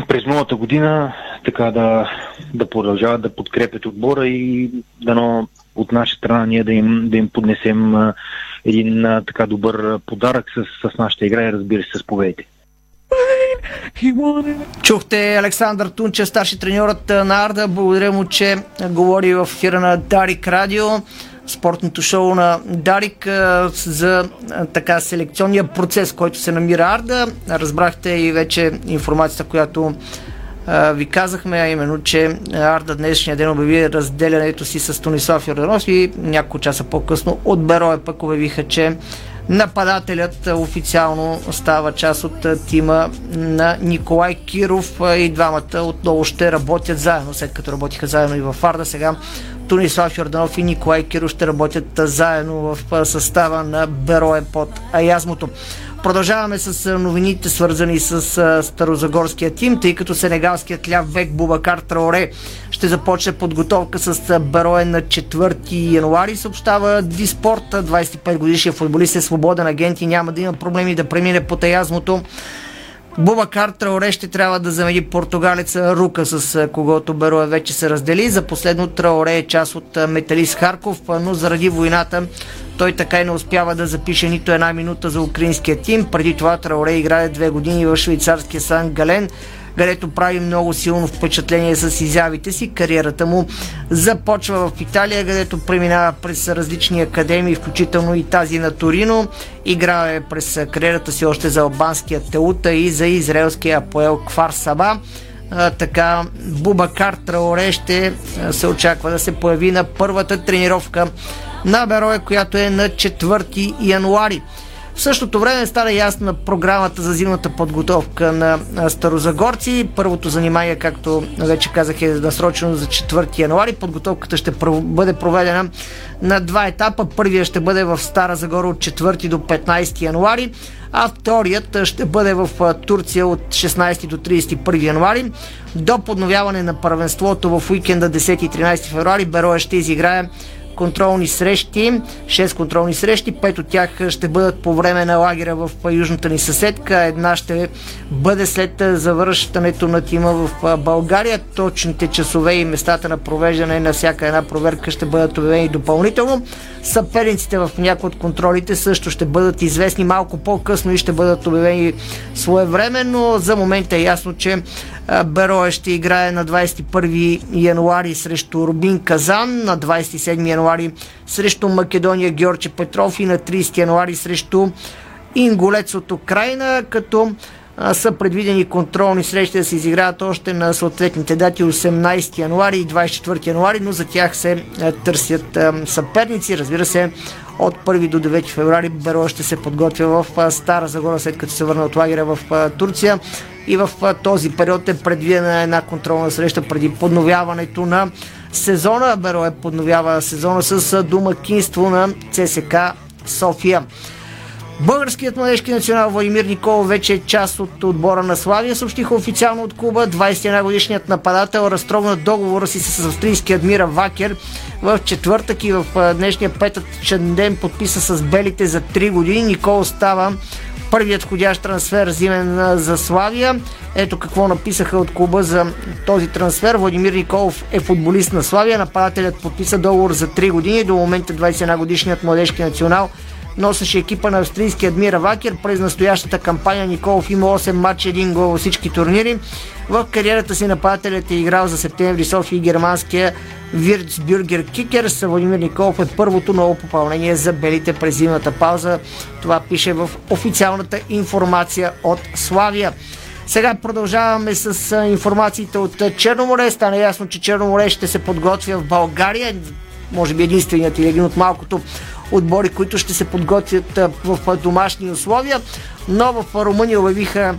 през новата година така да, да продължават да подкрепят отбора и дано от наша страна ние да им, да им поднесем един а, така добър подарък с, с нашата игра и разбира се с победите. Чухте Александър Тунче, старши треньорът на Арда. Благодаря му, че говори в ефира на Дарик Радио, спортното шоу на Дарик за така селекционния процес, който се намира Арда. Разбрахте и вече информацията, която ви казахме, а именно, че Арда днешния ден обяви разделянето си с Тонислав Йорданов и няколко часа по-късно от Бероя пък обявиха, че Нападателят официално става част от тима на Николай Киров и двамата отново ще работят заедно, след като работиха заедно и в Фарда. Сега Тунислав Йорданов и Николай Киров ще работят заедно в състава на Берое под Аязмото. Продължаваме с новините, свързани с Старозагорския тим, тъй като сенегалският ляв век Бубакар Траоре ще започне подготовка с Берое на 4 януари, съобщава Диспорт. 25 годишния футболист е свободен агент и няма да има проблеми да премине по таязмото. Бубакар Траоре ще трябва да замени португалеца Рука, с когото Берое вече се раздели. За последно Траоре е част от Металист Харков, но заради войната той така и не успява да запише нито една минута за украинския тим. Преди това Траоре играе две години в швейцарския Сан Гален където прави много силно впечатление с изявите си. Кариерата му започва в Италия, където преминава през различни академии, включително и тази на Торино. Играе през кариерата си още за албанския Теута и за израелския Апоел Кфар Саба. А, така Бубакар Траоре ще се очаква да се появи на първата тренировка на Берое, която е на 4 януари. В същото време стана ясна програмата за зимната подготовка на старозагорци. Първото занимание, както вече казах, е насрочено за 4 януари. Подготовката ще бъде проведена на два етапа. Първия ще бъде в Стара Загора от 4 до 15 януари, а вторият ще бъде в Турция от 16 до 31 януари. До подновяване на първенството в уикенда 10 и 13 февруари Бероя ще изиграе контролни срещи, 6 контролни срещи, 5 от тях ще бъдат по време на лагера в южната ни съседка, една ще бъде след завършването на тима в България. Точните часове и местата на провеждане на всяка една проверка ще бъдат обявени допълнително. Съперниците в някои от контролите също ще бъдат известни малко по-късно и ще бъдат обявени своевременно. За момента е ясно, че Бероя ще играе на 21 януари срещу Рубин Казан, на 27 януари срещу Македония Георги Петров и на 30 януари срещу Инголец от Украина, като са предвидени контролни срещи да се изиграят още на съответните дати 18 януари и 24 януари, но за тях се търсят съперници. Разбира се, от 1 до 9 феврари Беро ще се подготвя в Стара Загора, след като се върна от лагеря в Турция. И в този период е предвидена една контролна среща преди подновяването на сезона. Беро е подновява сезона с домакинство на ЦСК София. Българският младежки национал Владимир Николов вече е част от отбора на Славия. Съобщиха официално от клуба. 21 годишният нападател разтрогна договора си с австрийския Адмира Вакер в четвъртък и в днешния петъчен ден подписа с белите за 3 години. Никол става първият входящ трансфер зимен за Славия. Ето какво написаха от клуба за този трансфер. Владимир Николов е футболист на Славия. Нападателят подписа договор за 3 години. До момента 21 годишният младежки национал носеше екипа на австрийския Адмира Вакер. През настоящата кампания Николов има 8 матча, 1 гол във всички турнири. В кариерата си нападателят е играл за септември София и германския Вирцбюргер Кикерс. Владимир Николов е първото ново попълнение за белите през зимната пауза. Това пише в официалната информация от Славия. Сега продължаваме с информациите от Черноморе. Стана ясно, че Черноморе ще се подготвя в България. Може би единственият или един от малкото отбори, които ще се подготвят в домашни условия. Но в Румъния обявиха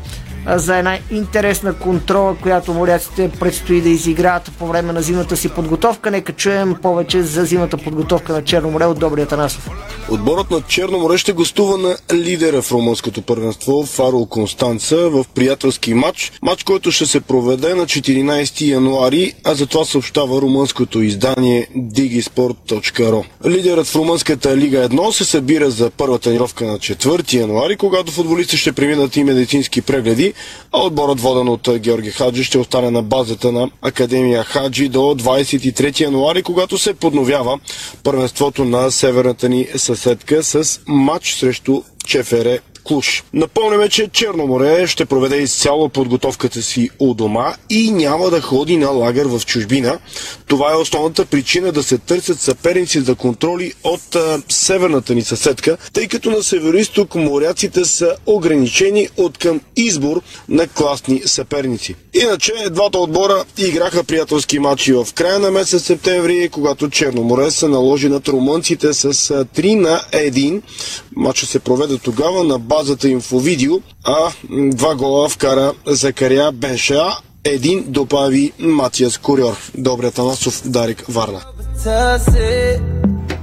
за една интересна контрола, която моряците предстои да изиграят по време на зимната си подготовка. Нека чуем повече за зимната подготовка на Черно море от Добрия Танасов. Отборът на Черно море ще гостува на лидера в румънското първенство Фаро Констанца в приятелски матч. Матч, който ще се проведе на 14 януари, а за това съобщава румънското издание digisport.ro. Лидерът в румънската лига 1 се събира за първа тренировка на 4 януари, когато футболистите ще преминат и медицински прегледи а отборът воден от Георги Хаджи ще остане на базата на Академия Хаджи до 23 януари, когато се подновява първенството на северната ни съседка с матч срещу Чефере Клуш. Напомняме, че Черноморе ще проведе изцяло подготовката си у дома и няма да ходи на лагер в чужбина. Това е основната причина да се търсят съперници за контроли от а, северната ни съседка, тъй като на североисток моряците са ограничени от към избор на класни съперници. Иначе двата отбора играха приятелски матчи в края на месец септември, когато Черноморе се наложи над румънците с 3 на 1. Матча се проведе тогава на базата инфовидео, а два гола вкара Закаря Бенша, един добави Матиас Курьор. Добре Танасов, Дарик Варна.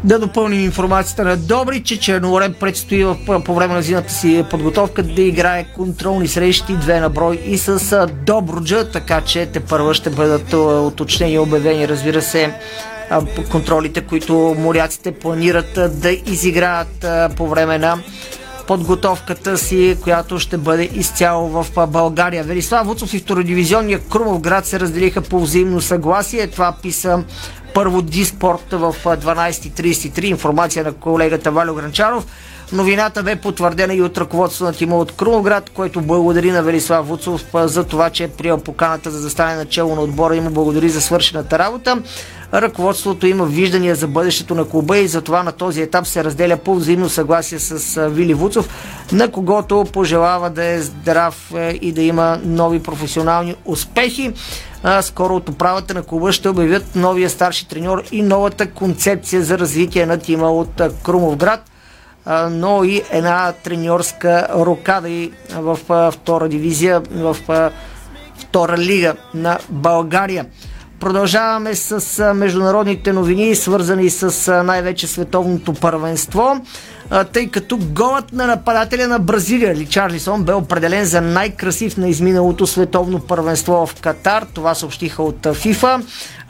Да допълним информацията на Добри, че Черноморе предстои в, по време на зимата си подготовка да играе контролни срещи, две на брой и с Добруджа, така че те първа ще бъдат уточнени и обявени, разбира се, контролите, които моряците планират да изиграят по време на подготовката си, която ще бъде изцяло в България. Велислав Вуцов и втородивизионния Крумов град се разделиха по взаимно съгласие. Това писа първо Диспорт в 12.33. Информация на колегата Валю Гранчаров. Новината бе потвърдена и от ръководството на тима от Крумовград, който благодари на Велислав Вуцов за това, че е приел поканата за застане на чело на отбора и му благодари за свършената работа. Ръководството има виждания за бъдещето на клуба и затова на този етап се разделя по взаимно съгласие с Вили Вуцов, на когото пожелава да е здрав е, и да има нови професионални успехи. Скоро от управата на клуба ще обявят новия старши треньор и новата концепция за развитие на тима от Крумовград но и една треньорска рокада и в втора дивизия, в втора лига на България. Продължаваме с международните новини, свързани с най-вече световното първенство тъй като голът на нападателя на Бразилия, Личарлисон, бе определен за най-красив на изминалото световно първенство в Катар. Това съобщиха от ФИФА.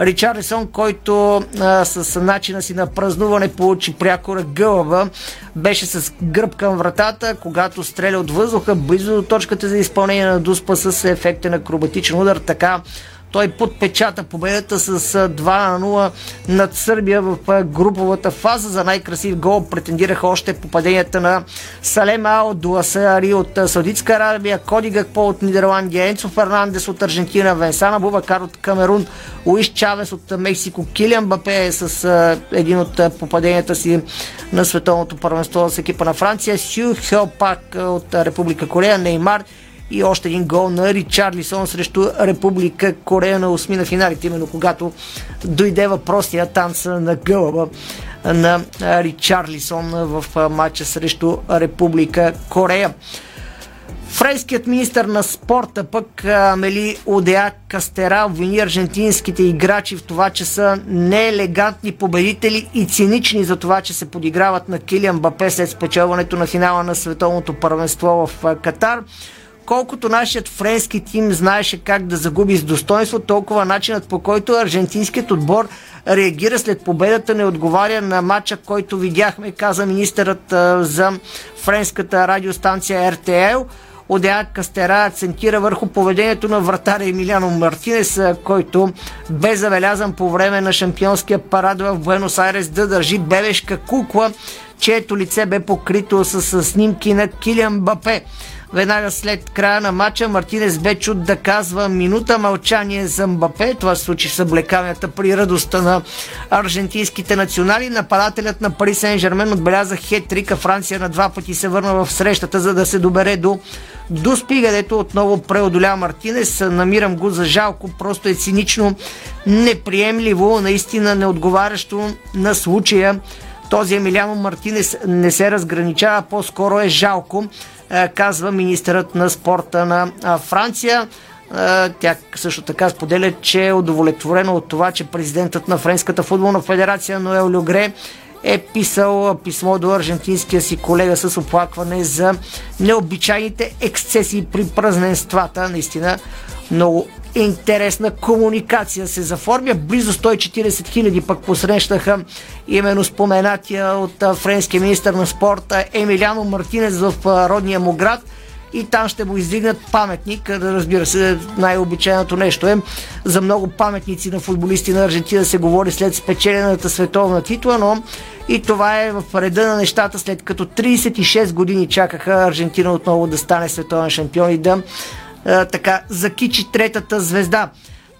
Ричарлисон, който а, с начина си на празнуване получи прякора гълъба, беше с гръб към вратата, когато стреля от въздуха близо до точката за изпълнение на дуспа с ефекта на акробатичен удар. Така той подпечата победата с 2 на 0 над Сърбия в груповата фаза. За най-красив гол претендираха още попаденията на Салем Ао Дуасари от Саудитска Арабия, Коди Гакпо от Нидерландия, Енцо Фернандес от Аржентина, Венсана Бубакар от Камерун, Луис Чавес от Мексико, Килиан Бапе с един от попаденията си на световното първенство с екипа на Франция, Сю Хел Пак от Република Корея, Неймар и още един гол на Ричарлисон срещу Република Корея на осми финалите, именно когато дойде въпросния танц на гълъба на Ричарлисон в матча срещу Република Корея. Френският министр на спорта пък Амели Одеа Кастера обвини аржентинските играчи в това, че са неелегантни победители и цинични за това, че се подиграват на Килиан Бапе след спечелването на финала на световното първенство в Катар. Колкото нашият френски тим знаеше как да загуби с достоинство, толкова начинът по който аржентинският отбор реагира след победата не отговаря на матча, който видяхме, каза министърът за френската радиостанция РТЛ. Одеа Кастера акцентира върху поведението на вратаря Емилиано Мартинес, който бе забелязан по време на шампионския парад в Буенос Айрес да държи бебешка кукла, чието лице бе покрито с снимки на Килиан Бапе. Веднага след края на матча Мартинес бе чуд да казва минута мълчание за Мбапе. Това се случи с облекаванията при радостта на аржентинските национали. Нападателят на Пари Сен Жермен отбеляза хет-трика. Франция на два пъти се върна в срещата, за да се добере до до спигането отново преодоля Мартинес. Намирам го за жалко, просто е цинично, неприемливо, наистина неотговарящо на случая. Този Емилиано Мартинес не се разграничава, по-скоро е жалко. Е, казва министърът на спорта на Франция. Е, тя също така споделя, че е удовлетворена от това, че президентът на Френската футболна федерация Ноел Люгре е писал писмо до аржентинския си колега с оплакване за необичайните ексцесии при празненствата. Наистина много интересна комуникация се заформя. Близо 140 хиляди пък посрещаха именно споменатия от френския министр на спорта Емилиано Мартинес в родния му град и там ще му издигнат паметник. Разбира се, най-обичайното нещо е за много паметници на футболисти на Аржентина се говори след спечелената световна титла, но и това е в реда на нещата, след като 36 години чакаха Аржентина отново да стане световен шампион и да така закичи третата звезда.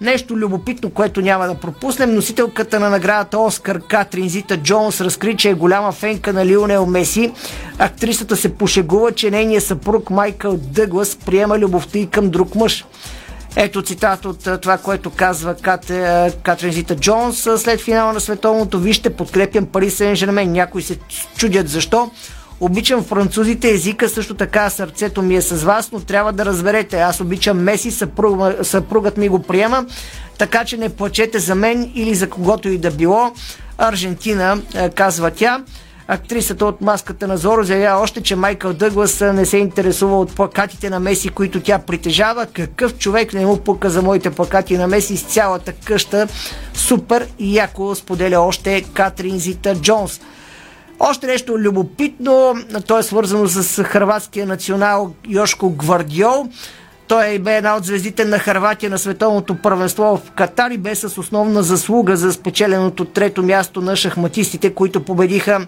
Нещо любопитно, което няма да пропуснем. Носителката на наградата Оскар Катрин Зита Джонс разкри, че е голяма фенка на Лионел Меси. Актрисата се пошегува, че нейният съпруг Майкъл Дъглас приема любовта и към друг мъж. Ето цитат от това, което казва Кат, Катрин Зита Джонс след финала на световното. Вижте, подкрепям Пари Сен Жермен. Някои се чудят защо. Обичам французите, езика също така сърцето ми е с вас, но трябва да разберете, аз обичам Меси, съпруг, съпругът ми го приема, така че не плачете за мен или за когото и да било. Аржентина, казва тя. Актрисата от маската на Зоро заявява още, че Майкъл Дъглас не се интересува от плакатите на Меси, които тя притежава. Какъв човек не му пука за моите плакати на Меси с цялата къща. Супер и яко споделя още Катрин Зита Джонс. Още нещо любопитно, то е свързано с хрватския национал Йошко Гвардиол. Той бе една от звездите на Харватия на световното първенство в Катар и бе с основна заслуга за спечеленото трето място на шахматистите, които победиха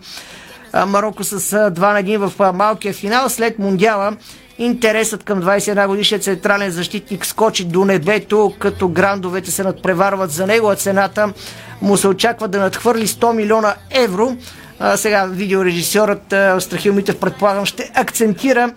Марокко с 2 на 1 в малкия финал. След мундиала интересът към 21 годишния централен защитник скочи до небето, като грандовете се надпреварват за него, а цената му се очаква да надхвърли 100 милиона евро. А, сега видеорежисьорът Страхил Митев, предполагам, ще акцентира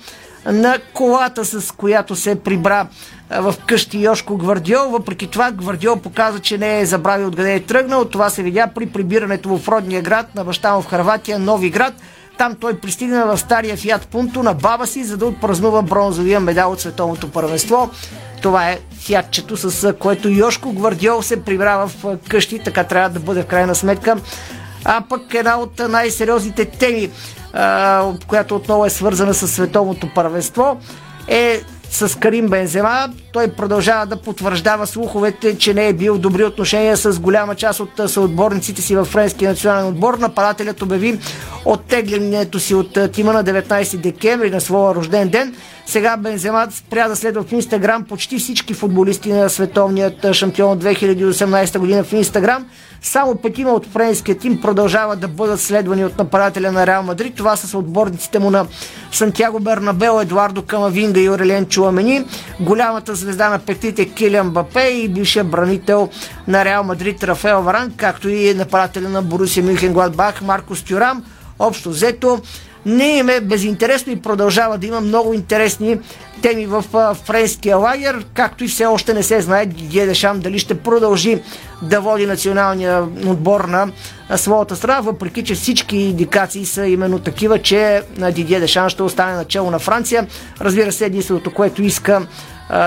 на колата, с която се прибра в къщи Йошко Гвардиол. Въпреки това Гвардиол показа, че не е забравил откъде е тръгнал. Това се видя при прибирането в родния град на баща му в Харватия, Нови град. Там той пристигна в стария Фиат Пунто на баба си, за да отпразнува бронзовия медал от световното първенство. Това е фиатчето, с което Йошко Гвардиол се прибра в къщи, така трябва да бъде в крайна сметка. А пък една от най-сериозните теми която отново е свързана с световното първенство, е с Карим Бензема. Той продължава да потвърждава слуховете, че не е бил в добри отношения с голяма част от съотборниците си във френския национален отбор. Нападателят обяви оттеглянето си от тима на 19 декември на своя рожден ден. Сега Бензема спря да следва в Инстаграм почти всички футболисти на световният шампион от 2018 година в Инстаграм. Само петима от френския тим продължават да бъдат следвани от нападателя на Реал Мадрид. Това са отборниците му на Сантьяго Бернабел, Едуардо Камавинга и Орелен Чуамени. Голямата звезда на петите Килиан Бапе и бившия бранител на Реал Мадрид Рафаел Варан, както и нападателя на Борусия Мюхен Гладбах Маркос Тюрам. Общо взето не им е безинтересно и продължава да има много интересни теми в френския лагер, както и все още не се знае Дидие Дешам дали ще продължи да води националния отбор на своята страна, въпреки че всички индикации са именно такива, че Дидие Дешан ще остане начало на Франция. Разбира се, единственото, което иска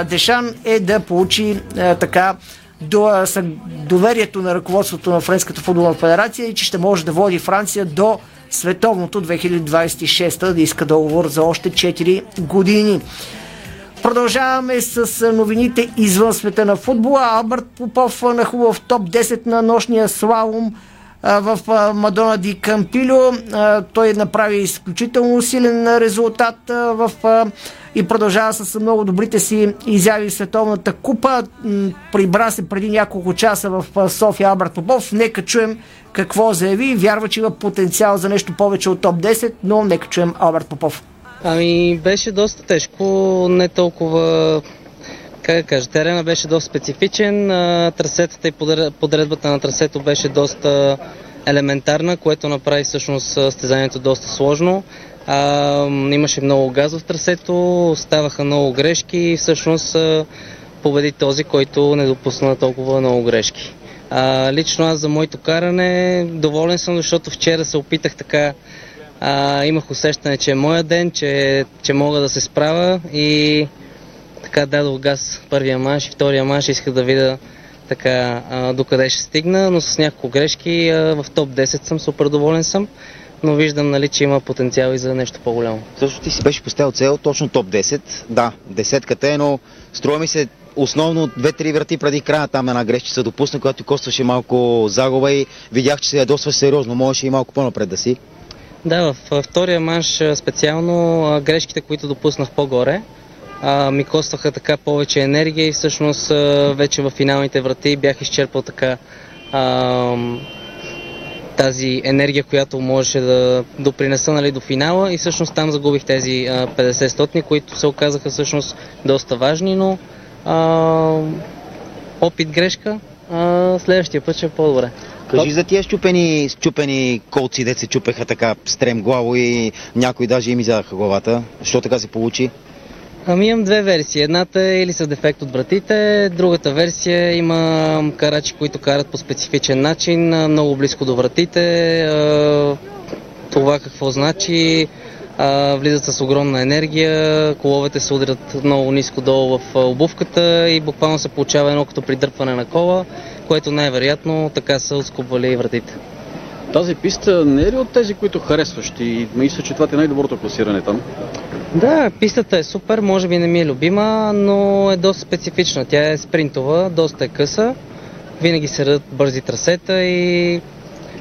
Дешан е да получи така до, доверието на ръководството на Френската футболна федерация и че ще може да води Франция до световното 2026 да иска договор за още 4 години. Продължаваме с новините извън света на футбола. Алберт Попов на хубав топ 10 на нощния слалом в Мадона Ди Кампило. Той направи изключително силен резултат в и продължава с много добрите си изяви в Световната купа. Прибра се преди няколко часа в София Алберт Попов. Нека чуем какво заяви. Вярва, че има потенциал за нещо повече от топ 10, но нека чуем Алберт Попов. Ами беше доста тежко, не толкова как да кажа, терена беше доста специфичен, трасетата и подредбата на трасето беше доста елементарна, което направи всъщност състезанието доста сложно. А, имаше много газ в трасето, ставаха много грешки и всъщност победи този, който не допусна толкова много грешки. А, лично аз за моето каране доволен съм, защото вчера се опитах така, а, имах усещане, че е моя ден, че, че мога да се справя и така дадох газ първия манш и втория манш, исках да видя така а, докъде ще стигна, но с няколко грешки а, в топ 10 съм, супер доволен съм но виждам, нали, че има потенциал и за нещо по-голямо. Също ти си беше поставил цел точно топ 10. Да, десетката е, но струва ми се основно две-три врати преди края там една грешка се допусна, която костваше малко загуба и видях, че се ядосва сериозно. Можеше и малко по-напред да си. Да, във втория манш специално грешките, които допуснах по-горе, ми костваха така повече енергия и всъщност вече в финалните врати бях изчерпал така тази енергия, която можеше да допринеса нали, до финала и всъщност там загубих тези а, 50 стотни, които се оказаха всъщност доста важни, но а, опит грешка, а, следващия път ще е по-добре. Кажи за тия щупени, щупени колци, де се чупеха така стремглаво и някои даже им изядаха главата. Що така се получи? Ами имам две версии. Едната е или с дефект от вратите, другата версия има карачи, които карат по специфичен начин, много близко до вратите. Това какво значи? А, Влизат с огромна енергия, коловете се удрят много ниско долу в обувката и буквално се получава едно като придърпване на кола, което най-вероятно така са отскубвали и вратите. Тази писта не е ли от тези, които харесваш и мисля, че това ти е най-доброто класиране там? Да, пистата е супер, може би не ми е любима, но е доста специфична. Тя е спринтова, доста е къса, винаги се редат бързи трасета и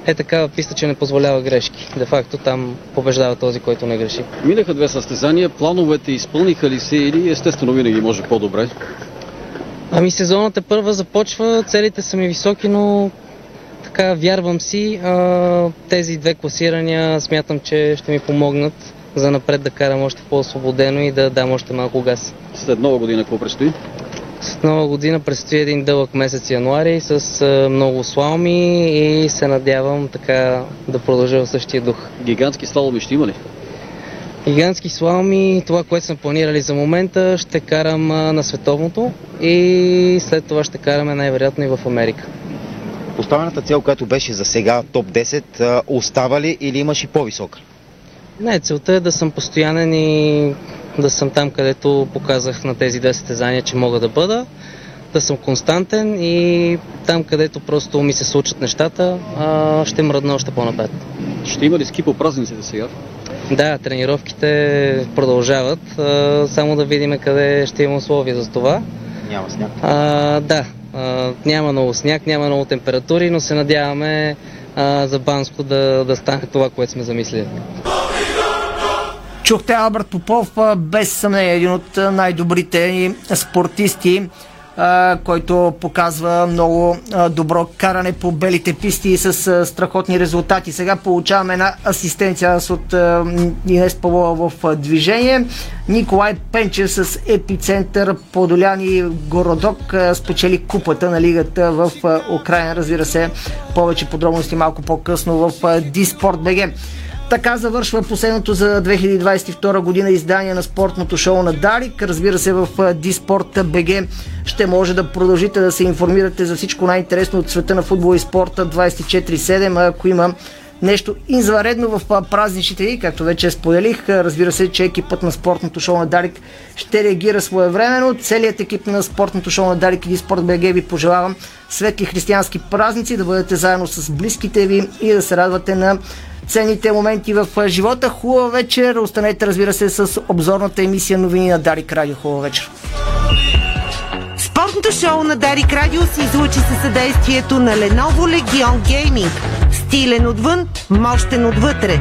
е такава писта, че не позволява грешки. Де факто там побеждава този, който не греши. Минаха две състезания, плановете изпълниха ли се или естествено винаги може по-добре? Ами сезоната първа започва, целите са ми високи, но така вярвам си. А, тези две класирания смятам, че ще ми помогнат за напред да карам още по-освободено и да дам още малко газ. След нова година какво предстои? След нова година предстои един дълъг месец януари с много слалми и се надявам така да продължа в същия дух. Гигантски слаломи ще има ли? Гигантски слалми, това, което сме планирали за момента, ще карам на световното и след това ще караме най-вероятно и в Америка. Поставената цел, която беше за сега топ 10, а, остава ли или имаш и по-висока? Не, целта е да съм постоянен и да съм там, където показах на тези две състезания, че мога да бъда, да съм константен и там, където просто ми се случат нещата, ще мръдна още по-напред. Ще има ли ски по празниците сега? Да, тренировките продължават, само да видим къде ще има условия за това. Няма сняг. А, да, а, няма много сняг, няма много температури, но се надяваме а, за Банско да, да стане това, което сме замислили. Чухте Алберт Попов, без съмнение един от най-добрите спортисти, който показва много добро каране по белите писти с а, страхотни резултати. Сега получаваме една асистенция от Инес Павлова в движение. Николай Пенчев с епицентър Подоляни Городок спечели купата на лигата в Украина. Разбира се, повече подробности малко по-късно в Диспорт БГ. Така завършва последното за 2022 година издание на спортното шоу на Дарик. Разбира се, в Диспорт БГ ще може да продължите да се информирате за всичко най-интересно от света на футбол и спорта 24-7, ако има нещо изваредно в празничните дни, както вече споделих. Разбира се, че екипът на спортното шоу на Дарик ще реагира своевременно. Целият екип на спортното шоу на Дарик и Диспорт БГ ви пожелавам светли християнски празници, да бъдете заедно с близките ви и да се радвате на ценните моменти в живота. Хубава вечер. Останете, разбира се, с обзорната емисия новини на Дарик Радио. Хубава вечер. Спортното шоу на Дарик Радио се излучи със съдействието на Lenovo Legion Gaming. Стилен отвън, мощен отвътре.